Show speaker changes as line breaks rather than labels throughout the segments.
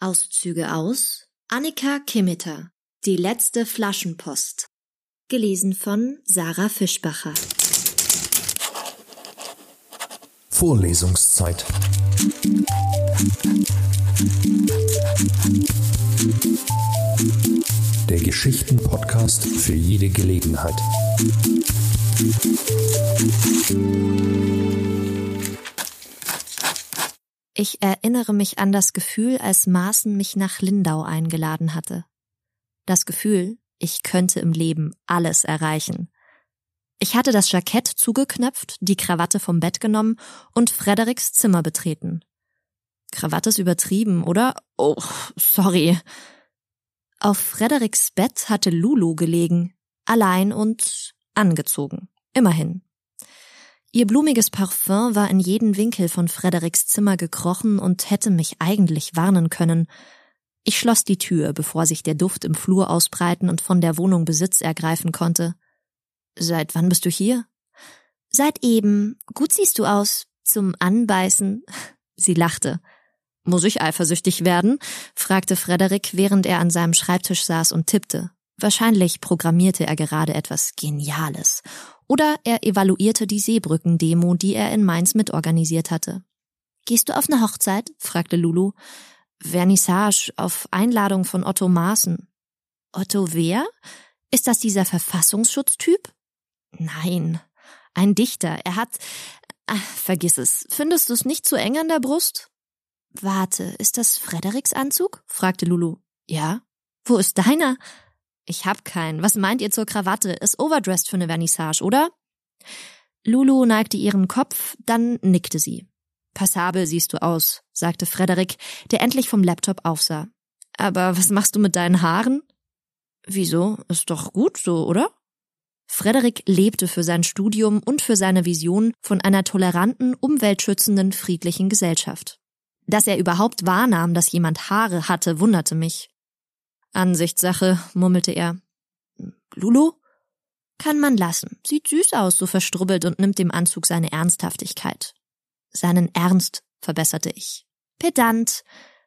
Auszüge aus Annika Kimmeter Die letzte Flaschenpost. Gelesen von Sarah Fischbacher.
Vorlesungszeit. Der Geschichten-Podcast für jede Gelegenheit.
Ich erinnere mich an das Gefühl, als Maaßen mich nach Lindau eingeladen hatte. Das Gefühl, ich könnte im Leben alles erreichen. Ich hatte das Jackett zugeknöpft, die Krawatte vom Bett genommen und Frederiks Zimmer betreten. Krawatte ist übertrieben, oder? Oh, sorry. Auf Frederiks Bett hatte Lulu gelegen, allein und angezogen. Immerhin. Ihr blumiges Parfum war in jeden Winkel von Frederiks Zimmer gekrochen und hätte mich eigentlich warnen können. Ich schloss die Tür, bevor sich der Duft im Flur ausbreiten und von der Wohnung Besitz ergreifen konnte. Seit wann bist du hier? Seit eben. Gut siehst du aus. Zum Anbeißen. Sie lachte. Muss ich eifersüchtig werden? fragte Frederik, während er an seinem Schreibtisch saß und tippte. Wahrscheinlich programmierte er gerade etwas Geniales oder er evaluierte die Seebrücken-Demo, die er in Mainz mitorganisiert hatte. Gehst du auf eine Hochzeit? fragte Lulu. Vernissage auf Einladung von Otto Maaßen. Otto wer? Ist das dieser Verfassungsschutztyp? Nein, ein Dichter. Er hat. Ach, vergiss es. Findest du es nicht zu eng an der Brust? Warte, ist das Frederiks Anzug? fragte Lulu. Ja. Wo ist deiner? Ich hab keinen. Was meint ihr zur Krawatte? Ist overdressed für eine Vernissage, oder? Lulu neigte ihren Kopf, dann nickte sie. Passabel siehst du aus, sagte Frederik, der endlich vom Laptop aufsah. Aber was machst du mit deinen Haaren? Wieso? Ist doch gut so, oder? Frederik lebte für sein Studium und für seine Vision von einer toleranten, umweltschützenden, friedlichen Gesellschaft. Dass er überhaupt wahrnahm, dass jemand Haare hatte, wunderte mich. Ansichtssache, murmelte er. Lulu? Kann man lassen. Sieht süß aus, so verstrubbelt und nimmt dem Anzug seine Ernsthaftigkeit. Seinen Ernst, verbesserte ich. Pedant.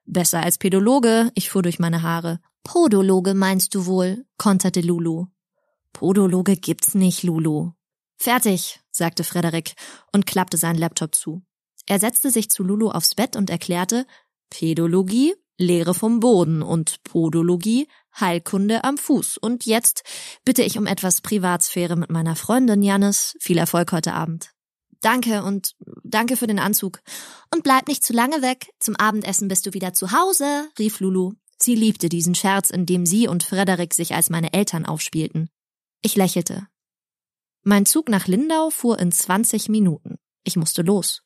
Besser als Pädologe, ich fuhr durch meine Haare. Podologe meinst du wohl, konterte Lulu. Podologe gibt's nicht, Lulu. Fertig, sagte Frederik und klappte seinen Laptop zu. Er setzte sich zu Lulu aufs Bett und erklärte, Pädologie Lehre vom Boden und Podologie, Heilkunde am Fuß. Und jetzt bitte ich um etwas Privatsphäre mit meiner Freundin Jannis. Viel Erfolg heute Abend. Danke und danke für den Anzug. Und bleib nicht zu lange weg. Zum Abendessen bist du wieder zu Hause, rief Lulu. Sie liebte diesen Scherz, in dem sie und Frederik sich als meine Eltern aufspielten. Ich lächelte. Mein Zug nach Lindau fuhr in 20 Minuten. Ich musste los.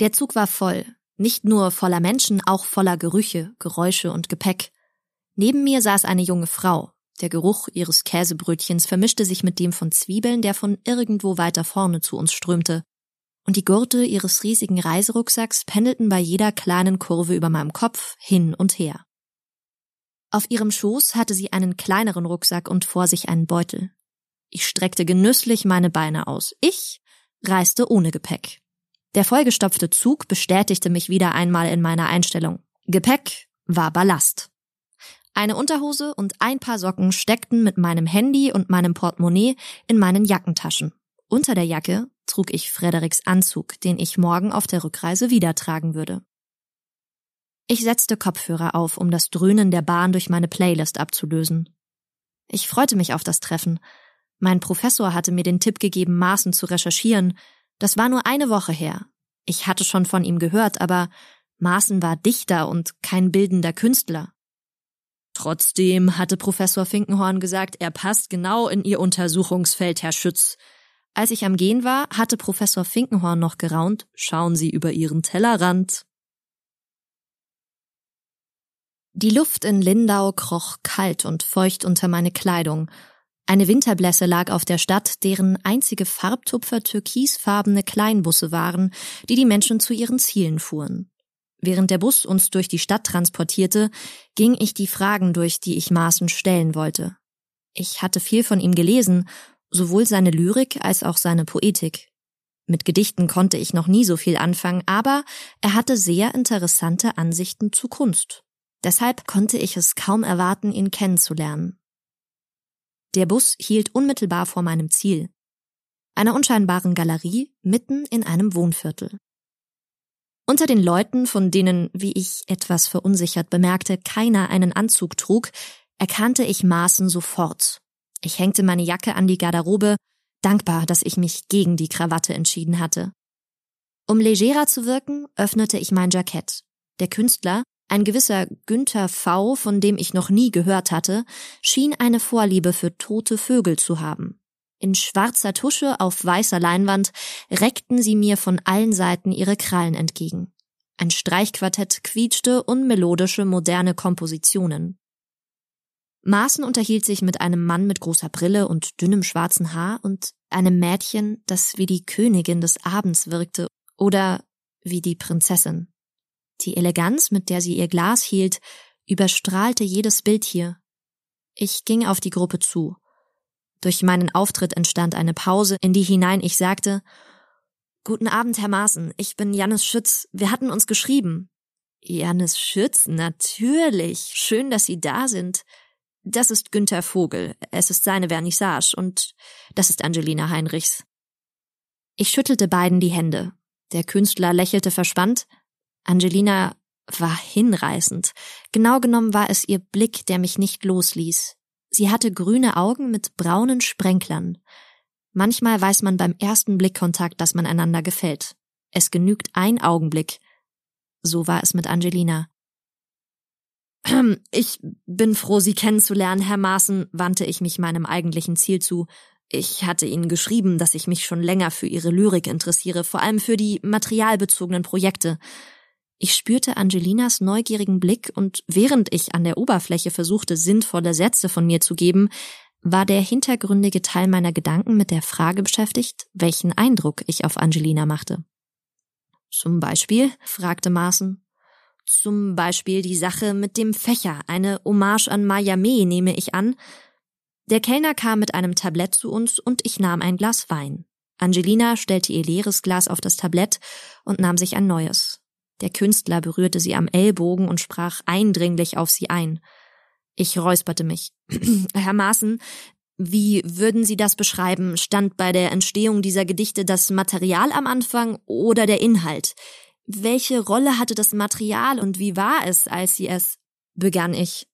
Der Zug war voll, nicht nur voller Menschen, auch voller Gerüche, Geräusche und Gepäck. Neben mir saß eine junge Frau. Der Geruch ihres Käsebrötchens vermischte sich mit dem von Zwiebeln, der von irgendwo weiter vorne zu uns strömte. Und die Gurte ihres riesigen Reiserucksacks pendelten bei jeder kleinen Kurve über meinem Kopf hin und her. Auf ihrem Schoß hatte sie einen kleineren Rucksack und vor sich einen Beutel. Ich streckte genüsslich meine Beine aus. Ich reiste ohne Gepäck. Der vollgestopfte Zug bestätigte mich wieder einmal in meiner Einstellung. Gepäck war Ballast. Eine Unterhose und ein paar Socken steckten mit meinem Handy und meinem Portemonnaie in meinen Jackentaschen. Unter der Jacke trug ich Frederiks Anzug, den ich morgen auf der Rückreise wieder tragen würde. Ich setzte Kopfhörer auf, um das Dröhnen der Bahn durch meine Playlist abzulösen. Ich freute mich auf das Treffen. Mein Professor hatte mir den Tipp gegeben, Maßen zu recherchieren, das war nur eine Woche her. Ich hatte schon von ihm gehört, aber Maaßen war Dichter und kein bildender Künstler. Trotzdem hatte Professor Finkenhorn gesagt, er passt genau in ihr Untersuchungsfeld, Herr Schütz. Als ich am Gehen war, hatte Professor Finkenhorn noch geraunt, schauen Sie über Ihren Tellerrand. Die Luft in Lindau kroch kalt und feucht unter meine Kleidung, eine Winterblässe lag auf der Stadt, deren einzige Farbtupfer türkisfarbene Kleinbusse waren, die die Menschen zu ihren Zielen fuhren. Während der Bus uns durch die Stadt transportierte, ging ich die Fragen durch, die ich Maaßen stellen wollte. Ich hatte viel von ihm gelesen, sowohl seine Lyrik als auch seine Poetik. Mit Gedichten konnte ich noch nie so viel anfangen, aber er hatte sehr interessante Ansichten zu Kunst. Deshalb konnte ich es kaum erwarten, ihn kennenzulernen. Der Bus hielt unmittelbar vor meinem Ziel, einer unscheinbaren Galerie mitten in einem Wohnviertel. Unter den Leuten, von denen, wie ich etwas verunsichert bemerkte, keiner einen Anzug trug, erkannte ich Maßen sofort. Ich hängte meine Jacke an die Garderobe, dankbar, dass ich mich gegen die Krawatte entschieden hatte. Um legerer zu wirken, öffnete ich mein Jackett. Der Künstler, ein gewisser Günther V., von dem ich noch nie gehört hatte, schien eine Vorliebe für tote Vögel zu haben. In schwarzer Tusche auf weißer Leinwand reckten sie mir von allen Seiten ihre Krallen entgegen. Ein Streichquartett quietschte unmelodische moderne Kompositionen. Maaßen unterhielt sich mit einem Mann mit großer Brille und dünnem schwarzen Haar und einem Mädchen, das wie die Königin des Abends wirkte oder wie die Prinzessin. Die Eleganz, mit der sie ihr Glas hielt, überstrahlte jedes Bild hier. Ich ging auf die Gruppe zu. Durch meinen Auftritt entstand eine Pause, in die hinein ich sagte Guten Abend, Herr Maaßen, ich bin Jannis Schütz. Wir hatten uns geschrieben. Jannis Schütz, natürlich. Schön, dass Sie da sind. Das ist Günther Vogel. Es ist seine Vernissage und das ist Angelina Heinrichs. Ich schüttelte beiden die Hände. Der Künstler lächelte verspannt, Angelina war hinreißend. Genau genommen war es ihr Blick, der mich nicht losließ. Sie hatte grüne Augen mit braunen Sprenklern. Manchmal weiß man beim ersten Blickkontakt, dass man einander gefällt. Es genügt ein Augenblick. So war es mit Angelina. Ich bin froh, Sie kennenzulernen, Herr Maaßen, wandte ich mich meinem eigentlichen Ziel zu. Ich hatte Ihnen geschrieben, dass ich mich schon länger für Ihre Lyrik interessiere, vor allem für die materialbezogenen Projekte. Ich spürte Angelinas neugierigen Blick und während ich an der Oberfläche versuchte, sinnvolle Sätze von mir zu geben, war der hintergründige Teil meiner Gedanken mit der Frage beschäftigt, welchen Eindruck ich auf Angelina machte. Zum Beispiel? fragte Maaßen. Zum Beispiel die Sache mit dem Fächer, eine Hommage an Mayame, nehme ich an. Der Kellner kam mit einem Tablett zu uns und ich nahm ein Glas Wein. Angelina stellte ihr leeres Glas auf das Tablett und nahm sich ein neues. Der Künstler berührte sie am Ellbogen und sprach eindringlich auf sie ein. Ich räusperte mich. Herr Maaßen, wie würden Sie das beschreiben? Stand bei der Entstehung dieser Gedichte das Material am Anfang oder der Inhalt? Welche Rolle hatte das Material und wie war es, als Sie es? begann ich.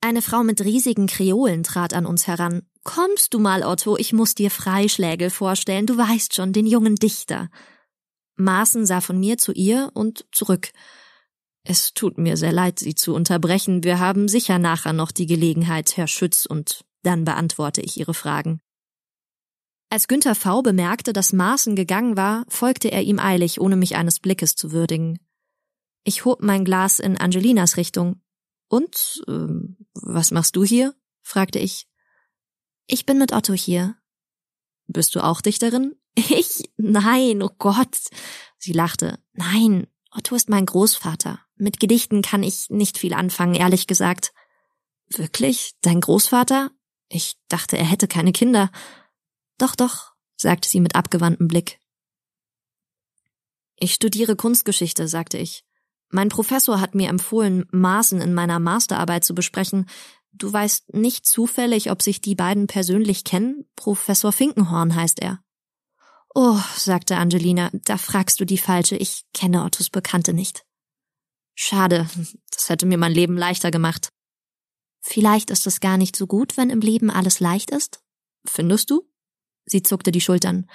Eine Frau mit riesigen Kreolen trat an uns heran. Kommst du mal, Otto, ich muss dir Freischlägel vorstellen, du weißt schon, den jungen Dichter. Maaßen sah von mir zu ihr und zurück. Es tut mir sehr leid, Sie zu unterbrechen. Wir haben sicher nachher noch die Gelegenheit, Herr Schütz, und dann beantworte ich Ihre Fragen. Als Günther V. bemerkte, dass Maaßen gegangen war, folgte er ihm eilig, ohne mich eines Blickes zu würdigen. Ich hob mein Glas in Angelinas Richtung. Und, ähm, was machst du hier? fragte ich. Ich bin mit Otto hier. Bist du auch Dichterin? Ich? Nein, oh Gott. Sie lachte. Nein, Otto ist mein Großvater. Mit Gedichten kann ich nicht viel anfangen, ehrlich gesagt. Wirklich? Dein Großvater? Ich dachte, er hätte keine Kinder. Doch, doch, sagte sie mit abgewandtem Blick. Ich studiere Kunstgeschichte, sagte ich. Mein Professor hat mir empfohlen, Maßen in meiner Masterarbeit zu besprechen. Du weißt nicht zufällig, ob sich die beiden persönlich kennen? Professor Finkenhorn heißt er. Oh, sagte Angelina, da fragst du die falsche, ich kenne Ottos Bekannte nicht. Schade, das hätte mir mein Leben leichter gemacht. Vielleicht ist es gar nicht so gut, wenn im Leben alles leicht ist? Findest du? Sie zuckte die Schultern.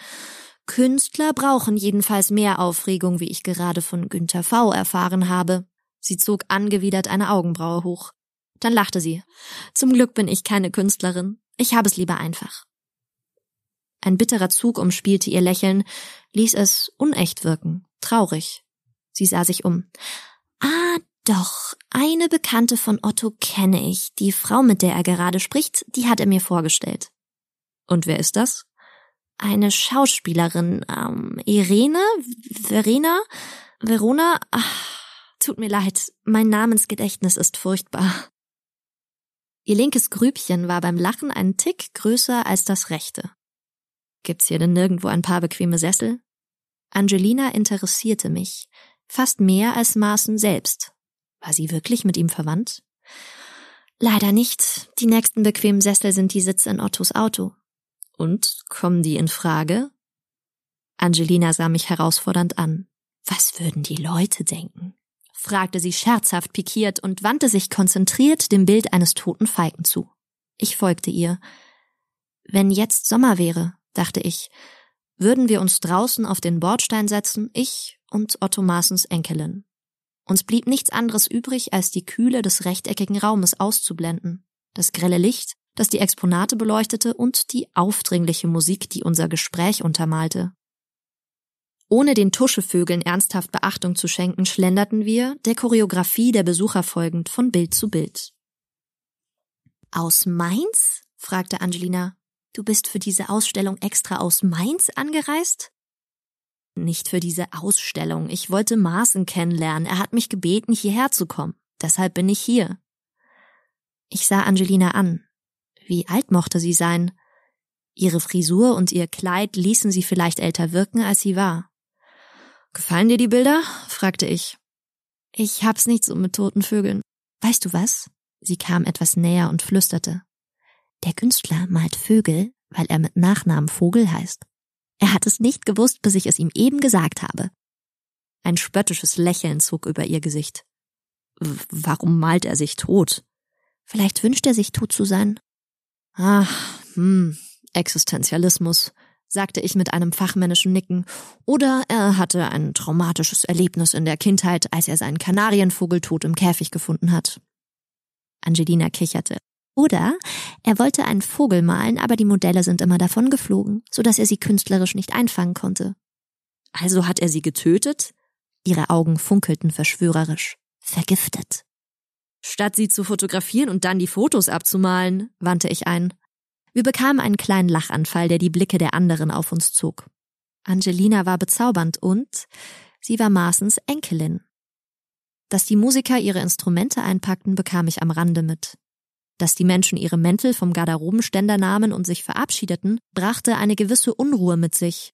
Künstler brauchen jedenfalls mehr Aufregung, wie ich gerade von Günther V. erfahren habe. Sie zog angewidert eine Augenbraue hoch. Dann lachte sie. Zum Glück bin ich keine Künstlerin. Ich habe es lieber einfach. Ein bitterer Zug umspielte ihr Lächeln, ließ es unecht wirken, traurig. Sie sah sich um. Ah, doch, eine Bekannte von Otto kenne ich. Die Frau, mit der er gerade spricht, die hat er mir vorgestellt. Und wer ist das? Eine Schauspielerin, ähm, Irene, Verena, Verona, ach, tut mir leid, mein Namensgedächtnis ist furchtbar. Ihr linkes Grübchen war beim Lachen ein Tick größer als das rechte. Gibt's hier denn nirgendwo ein paar bequeme Sessel? Angelina interessierte mich, fast mehr als Maaßen selbst. War sie wirklich mit ihm verwandt? Leider nicht. Die nächsten bequemen Sessel sind die Sitze in Ottos Auto. Und kommen die in Frage? Angelina sah mich herausfordernd an. Was würden die Leute denken? fragte sie scherzhaft pikiert und wandte sich konzentriert dem Bild eines toten Falken zu. Ich folgte ihr. Wenn jetzt Sommer wäre, dachte ich, würden wir uns draußen auf den Bordstein setzen, ich und Otto Maaßens Enkelin. Uns blieb nichts anderes übrig, als die Kühle des rechteckigen Raumes auszublenden, das grelle Licht, das die Exponate beleuchtete und die aufdringliche Musik, die unser Gespräch untermalte. Ohne den Tuschevögeln ernsthaft Beachtung zu schenken, schlenderten wir, der Choreografie der Besucher folgend, von Bild zu Bild. Aus Mainz? fragte Angelina. Du bist für diese Ausstellung extra aus Mainz angereist? Nicht für diese Ausstellung. Ich wollte Maaßen kennenlernen. Er hat mich gebeten, hierher zu kommen. Deshalb bin ich hier. Ich sah Angelina an. Wie alt mochte sie sein? Ihre Frisur und ihr Kleid ließen sie vielleicht älter wirken, als sie war. Gefallen dir die Bilder? fragte ich. Ich hab's nicht so mit toten Vögeln. Weißt du was? Sie kam etwas näher und flüsterte. Der Künstler malt Vögel, weil er mit Nachnamen Vogel heißt. Er hat es nicht gewusst, bis ich es ihm eben gesagt habe. Ein spöttisches Lächeln zog über ihr Gesicht. Warum malt er sich tot? Vielleicht wünscht er sich tot zu sein. Ach, hm, Existenzialismus sagte ich mit einem fachmännischen Nicken, oder er hatte ein traumatisches Erlebnis in der Kindheit, als er seinen Kanarienvogel tot im Käfig gefunden hat. Angelina kicherte. Oder er wollte einen Vogel malen, aber die Modelle sind immer davon geflogen, so dass er sie künstlerisch nicht einfangen konnte. Also hat er sie getötet? Ihre Augen funkelten verschwörerisch. Vergiftet. Statt sie zu fotografieren und dann die Fotos abzumalen, wandte ich ein. Wir bekamen einen kleinen Lachanfall, der die Blicke der anderen auf uns zog. Angelina war bezaubernd und sie war Maaßens Enkelin. Dass die Musiker ihre Instrumente einpackten, bekam ich am Rande mit. Dass die Menschen ihre Mäntel vom Garderobenständer nahmen und sich verabschiedeten, brachte eine gewisse Unruhe mit sich.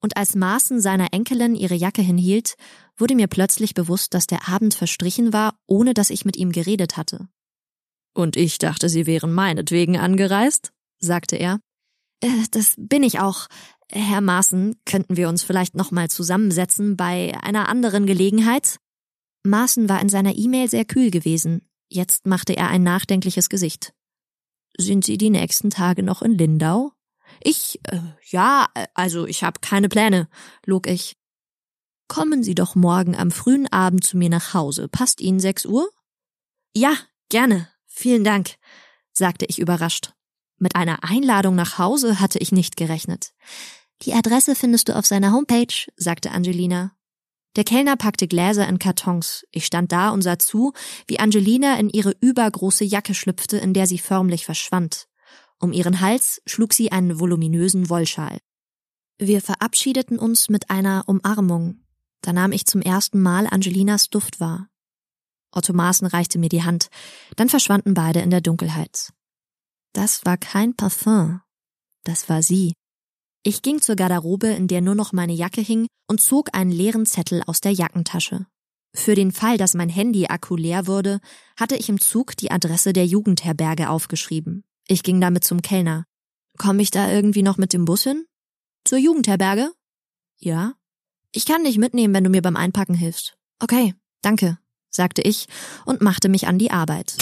Und als Maaßen seiner Enkelin ihre Jacke hinhielt, wurde mir plötzlich bewusst, dass der Abend verstrichen war, ohne dass ich mit ihm geredet hatte. Und ich dachte, Sie wären meinetwegen angereist? sagte er. Äh, das bin ich auch. Herr Maaßen, könnten wir uns vielleicht nochmal zusammensetzen bei einer anderen Gelegenheit? Maaßen war in seiner E-Mail sehr kühl gewesen. Jetzt machte er ein nachdenkliches Gesicht. Sind Sie die nächsten Tage noch in Lindau? Ich, äh, ja, äh, also ich habe keine Pläne, log ich. Kommen Sie doch morgen am frühen Abend zu mir nach Hause. Passt Ihnen sechs Uhr? Ja, gerne. Vielen Dank, sagte ich überrascht. Mit einer Einladung nach Hause hatte ich nicht gerechnet. Die Adresse findest du auf seiner Homepage, sagte Angelina. Der Kellner packte Gläser in Kartons. Ich stand da und sah zu, wie Angelina in ihre übergroße Jacke schlüpfte, in der sie förmlich verschwand. Um ihren Hals schlug sie einen voluminösen Wollschal. Wir verabschiedeten uns mit einer Umarmung. Da nahm ich zum ersten Mal Angelinas Duft wahr. Otto Maaßen reichte mir die Hand. Dann verschwanden beide in der Dunkelheit. Das war kein Parfum. Das war sie. Ich ging zur Garderobe, in der nur noch meine Jacke hing, und zog einen leeren Zettel aus der Jackentasche. Für den Fall, dass mein Handy-Akku leer wurde, hatte ich im Zug die Adresse der Jugendherberge aufgeschrieben. Ich ging damit zum Kellner. Komme ich da irgendwie noch mit dem Bus hin? Zur Jugendherberge? Ja. Ich kann dich mitnehmen, wenn du mir beim Einpacken hilfst. Okay, danke, sagte ich und machte mich an die Arbeit.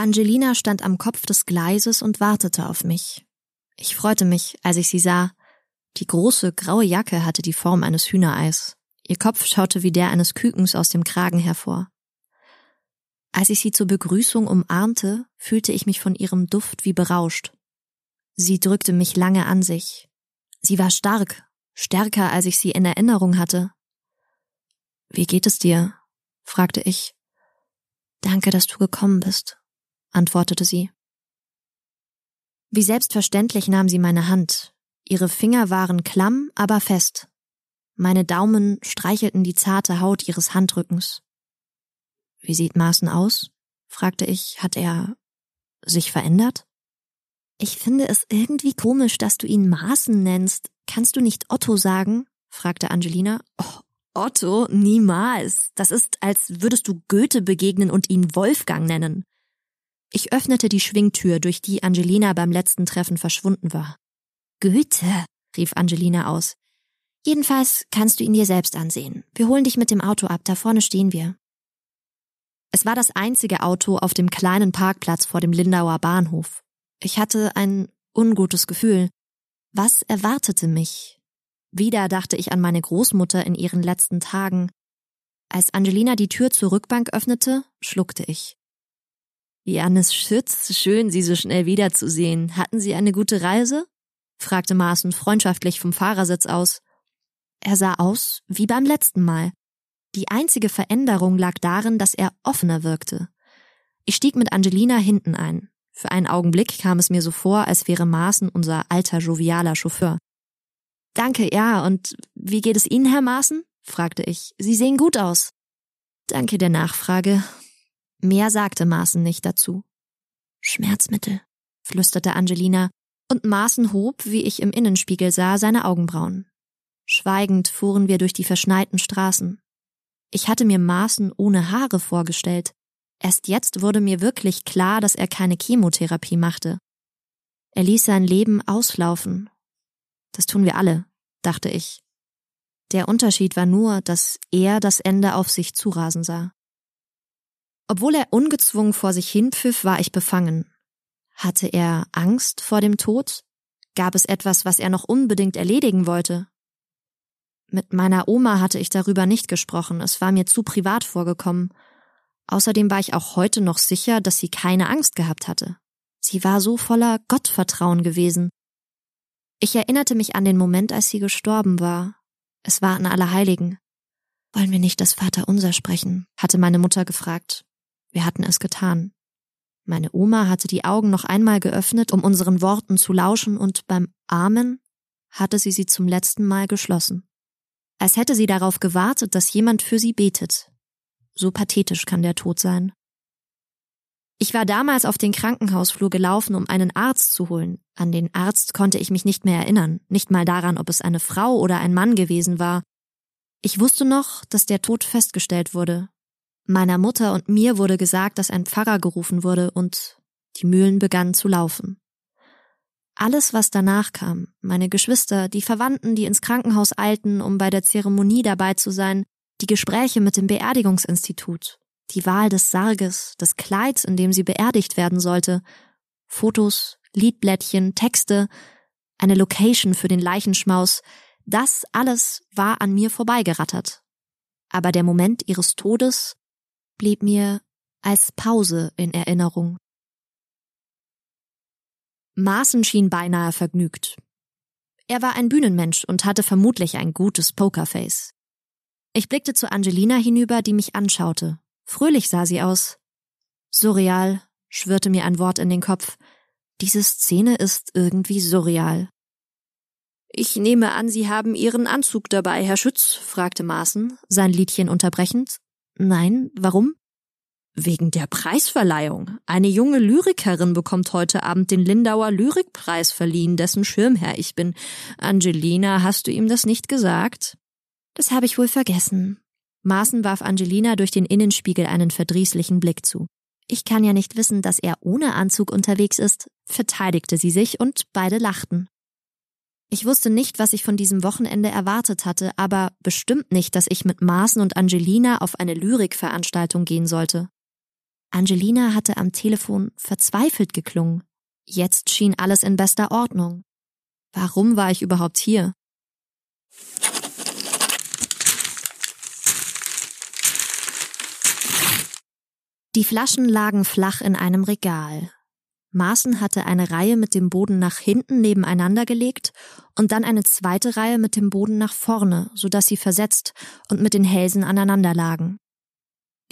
Angelina stand am Kopf des Gleises und wartete auf mich. Ich freute mich, als ich sie sah. Die große graue Jacke hatte die Form eines Hühnereis. Ihr Kopf schaute wie der eines Kükens aus dem Kragen hervor. Als ich sie zur Begrüßung umarmte, fühlte ich mich von ihrem Duft wie berauscht. Sie drückte mich lange an sich. Sie war stark, stärker, als ich sie in Erinnerung hatte. Wie geht es dir? fragte ich. Danke, dass du gekommen bist antwortete sie. Wie selbstverständlich nahm sie meine Hand. Ihre Finger waren klamm, aber fest. Meine Daumen streichelten die zarte Haut ihres Handrückens. Wie sieht Maaßen aus? fragte ich. Hat er sich verändert? Ich finde es irgendwie komisch, dass du ihn Maßen nennst. Kannst du nicht Otto sagen? fragte Angelina. Oh, Otto? Niemals. Das ist, als würdest du Goethe begegnen und ihn Wolfgang nennen. Ich öffnete die Schwingtür, durch die Angelina beim letzten Treffen verschwunden war. Goethe, rief Angelina aus. Jedenfalls kannst du ihn dir selbst ansehen. Wir holen dich mit dem Auto ab, da vorne stehen wir. Es war das einzige Auto auf dem kleinen Parkplatz vor dem Lindauer Bahnhof. Ich hatte ein ungutes Gefühl. Was erwartete mich? Wieder dachte ich an meine Großmutter in ihren letzten Tagen. Als Angelina die Tür zur Rückbank öffnete, schluckte ich. Janis Schütz, schön, Sie so schnell wiederzusehen. Hatten Sie eine gute Reise? fragte Maaßen freundschaftlich vom Fahrersitz aus. Er sah aus wie beim letzten Mal. Die einzige Veränderung lag darin, dass er offener wirkte. Ich stieg mit Angelina hinten ein. Für einen Augenblick kam es mir so vor, als wäre Maaßen unser alter jovialer Chauffeur. Danke, ja, und wie geht es Ihnen, Herr Maaßen? fragte ich. Sie sehen gut aus. Danke der Nachfrage. Mehr sagte Maaßen nicht dazu. Schmerzmittel, flüsterte Angelina, und Maaßen hob, wie ich im Innenspiegel sah, seine Augenbrauen. Schweigend fuhren wir durch die verschneiten Straßen. Ich hatte mir Maaßen ohne Haare vorgestellt. Erst jetzt wurde mir wirklich klar, dass er keine Chemotherapie machte. Er ließ sein Leben auslaufen. Das tun wir alle, dachte ich. Der Unterschied war nur, dass er das Ende auf sich zurasen sah. Obwohl er ungezwungen vor sich hinpfiff, war ich befangen. Hatte er Angst vor dem Tod? Gab es etwas, was er noch unbedingt erledigen wollte? Mit meiner Oma hatte ich darüber nicht gesprochen, es war mir zu privat vorgekommen. Außerdem war ich auch heute noch sicher, dass sie keine Angst gehabt hatte. Sie war so voller Gottvertrauen gewesen. Ich erinnerte mich an den Moment, als sie gestorben war. Es war an Allerheiligen. Wollen wir nicht das Vaterunser sprechen? hatte meine Mutter gefragt. Wir hatten es getan. Meine Oma hatte die Augen noch einmal geöffnet, um unseren Worten zu lauschen, und beim Amen hatte sie sie zum letzten Mal geschlossen als hätte sie darauf gewartet, dass jemand für sie betet. So pathetisch kann der Tod sein. Ich war damals auf den Krankenhausflur gelaufen, um einen Arzt zu holen. An den Arzt konnte ich mich nicht mehr erinnern, nicht mal daran, ob es eine Frau oder ein Mann gewesen war. Ich wusste noch, dass der Tod festgestellt wurde. Meiner Mutter und mir wurde gesagt, dass ein Pfarrer gerufen wurde und die Mühlen begannen zu laufen. Alles, was danach kam, meine Geschwister, die Verwandten, die ins Krankenhaus eilten, um bei der Zeremonie dabei zu sein, die Gespräche mit dem Beerdigungsinstitut, die Wahl des Sarges, des Kleids, in dem sie beerdigt werden sollte, Fotos, Liedblättchen, Texte, eine Location für den Leichenschmaus, das alles war an mir vorbeigerattert. Aber der Moment ihres Todes blieb mir als Pause in Erinnerung. Maaßen schien beinahe vergnügt. Er war ein Bühnenmensch und hatte vermutlich ein gutes Pokerface. Ich blickte zu Angelina hinüber, die mich anschaute. Fröhlich sah sie aus. Surreal, schwirrte mir ein Wort in den Kopf. Diese Szene ist irgendwie surreal. Ich nehme an, Sie haben Ihren Anzug dabei, Herr Schütz? fragte Maaßen, sein Liedchen unterbrechend. Nein, warum? Wegen der Preisverleihung. Eine junge Lyrikerin bekommt heute Abend den Lindauer Lyrikpreis verliehen, dessen Schirmherr ich bin. Angelina, hast du ihm das nicht gesagt? Das habe ich wohl vergessen. Maaßen warf Angelina durch den Innenspiegel einen verdrießlichen Blick zu. Ich kann ja nicht wissen, dass er ohne Anzug unterwegs ist, verteidigte sie sich und beide lachten. Ich wusste nicht, was ich von diesem Wochenende erwartet hatte, aber bestimmt nicht, dass ich mit Maaßen und Angelina auf eine Lyrikveranstaltung gehen sollte. Angelina hatte am Telefon verzweifelt geklungen. Jetzt schien alles in bester Ordnung. Warum war ich überhaupt hier? Die Flaschen lagen flach in einem Regal. Maaßen hatte eine Reihe mit dem Boden nach hinten nebeneinander gelegt und dann eine zweite Reihe mit dem Boden nach vorne, so dass sie versetzt und mit den Hälsen aneinander lagen.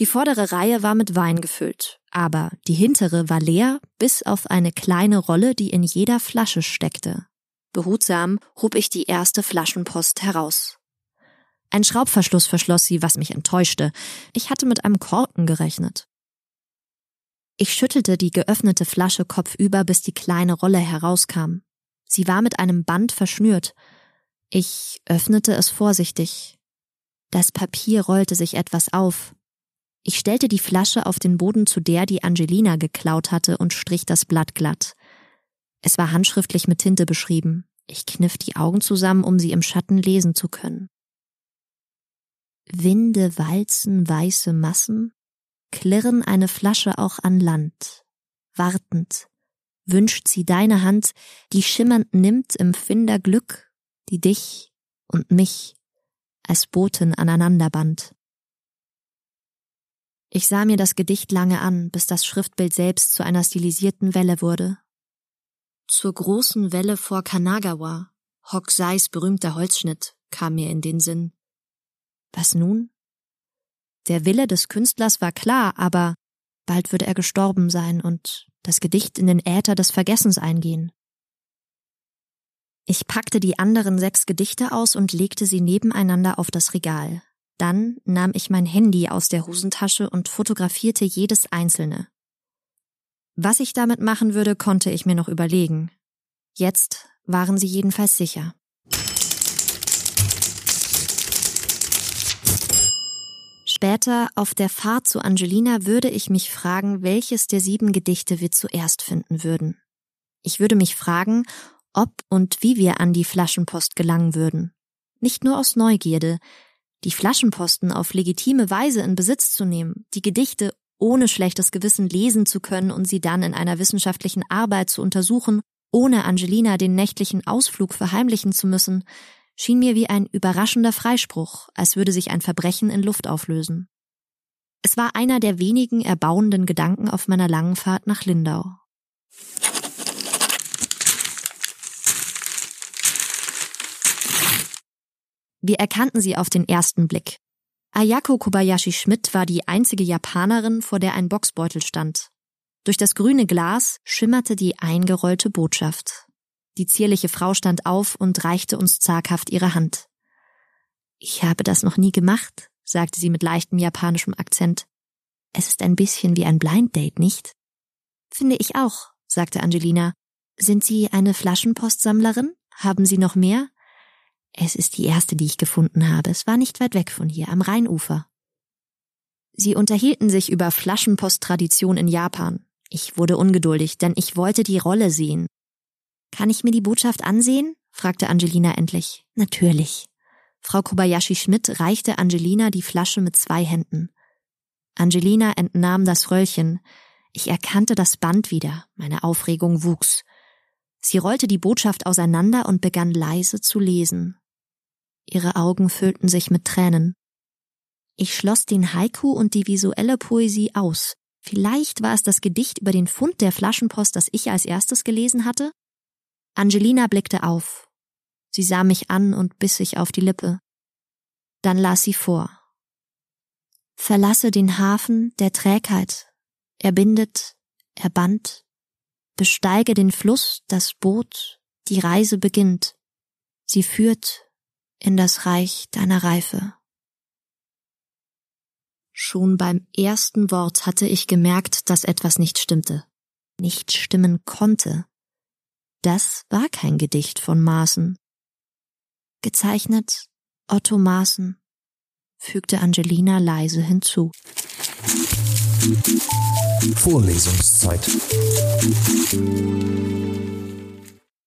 Die vordere Reihe war mit Wein gefüllt, aber die hintere war leer, bis auf eine kleine Rolle, die in jeder Flasche steckte. Behutsam hob ich die erste Flaschenpost heraus. Ein Schraubverschluss verschloss sie, was mich enttäuschte. Ich hatte mit einem Korken gerechnet. Ich schüttelte die geöffnete Flasche kopfüber, bis die kleine Rolle herauskam. Sie war mit einem Band verschnürt. Ich öffnete es vorsichtig. Das Papier rollte sich etwas auf. Ich stellte die Flasche auf den Boden zu der, die Angelina geklaut hatte, und strich das Blatt glatt. Es war handschriftlich mit Tinte beschrieben. Ich kniff die Augen zusammen, um sie im Schatten lesen zu können. Winde walzen weiße Massen, klirren eine Flasche auch an Land. Wartend wünscht sie deine Hand, die schimmernd nimmt im Finder Glück, die dich und mich als Boten aneinanderband. Ich sah mir das Gedicht lange an, bis das Schriftbild selbst zu einer stilisierten Welle wurde. Zur großen Welle vor Kanagawa, Hokusais berühmter Holzschnitt, kam mir in den Sinn. Was nun? Der Wille des Künstlers war klar, aber bald würde er gestorben sein und das Gedicht in den Äther des Vergessens eingehen. Ich packte die anderen sechs Gedichte aus und legte sie nebeneinander auf das Regal. Dann nahm ich mein Handy aus der Hosentasche und fotografierte jedes einzelne. Was ich damit machen würde, konnte ich mir noch überlegen. Jetzt waren sie jedenfalls sicher. Später auf der Fahrt zu Angelina würde ich mich fragen, welches der sieben Gedichte wir zuerst finden würden. Ich würde mich fragen, ob und wie wir an die Flaschenpost gelangen würden. Nicht nur aus Neugierde, die Flaschenposten auf legitime Weise in Besitz zu nehmen, die Gedichte ohne schlechtes Gewissen lesen zu können und sie dann in einer wissenschaftlichen Arbeit zu untersuchen, ohne Angelina den nächtlichen Ausflug verheimlichen zu müssen, schien mir wie ein überraschender Freispruch, als würde sich ein Verbrechen in Luft auflösen. Es war einer der wenigen erbauenden Gedanken auf meiner langen Fahrt nach Lindau. Wir erkannten sie auf den ersten Blick. Ayako Kobayashi Schmidt war die einzige Japanerin, vor der ein Boxbeutel stand. Durch das grüne Glas schimmerte die eingerollte Botschaft. Die zierliche Frau stand auf und reichte uns zaghaft ihre Hand. Ich habe das noch nie gemacht, sagte sie mit leichtem japanischem Akzent. Es ist ein bisschen wie ein Blind Date, nicht? Finde ich auch, sagte Angelina. Sind Sie eine Flaschenpostsammlerin? Haben Sie noch mehr? Es ist die erste, die ich gefunden habe. Es war nicht weit weg von hier, am Rheinufer. Sie unterhielten sich über Flaschenposttradition in Japan. Ich wurde ungeduldig, denn ich wollte die Rolle sehen. Kann ich mir die Botschaft ansehen? fragte Angelina endlich. Natürlich. Frau Kobayashi Schmidt reichte Angelina die Flasche mit zwei Händen. Angelina entnahm das Röllchen. Ich erkannte das Band wieder. Meine Aufregung wuchs. Sie rollte die Botschaft auseinander und begann leise zu lesen. Ihre Augen füllten sich mit Tränen. Ich schloss den Haiku und die visuelle Poesie aus. Vielleicht war es das Gedicht über den Fund der Flaschenpost, das ich als erstes gelesen hatte? Angelina blickte auf. Sie sah mich an und biss sich auf die Lippe. Dann las sie vor. Verlasse den Hafen der Trägheit. Er bindet, er band, Besteige den Fluss, das Boot, die Reise beginnt. Sie führt in das Reich deiner Reife. Schon beim ersten Wort hatte ich gemerkt, dass etwas nicht stimmte, nicht stimmen konnte. Das war kein Gedicht von Maaßen. Gezeichnet Otto Maaßen, fügte Angelina leise hinzu.
Vorlesungszeit.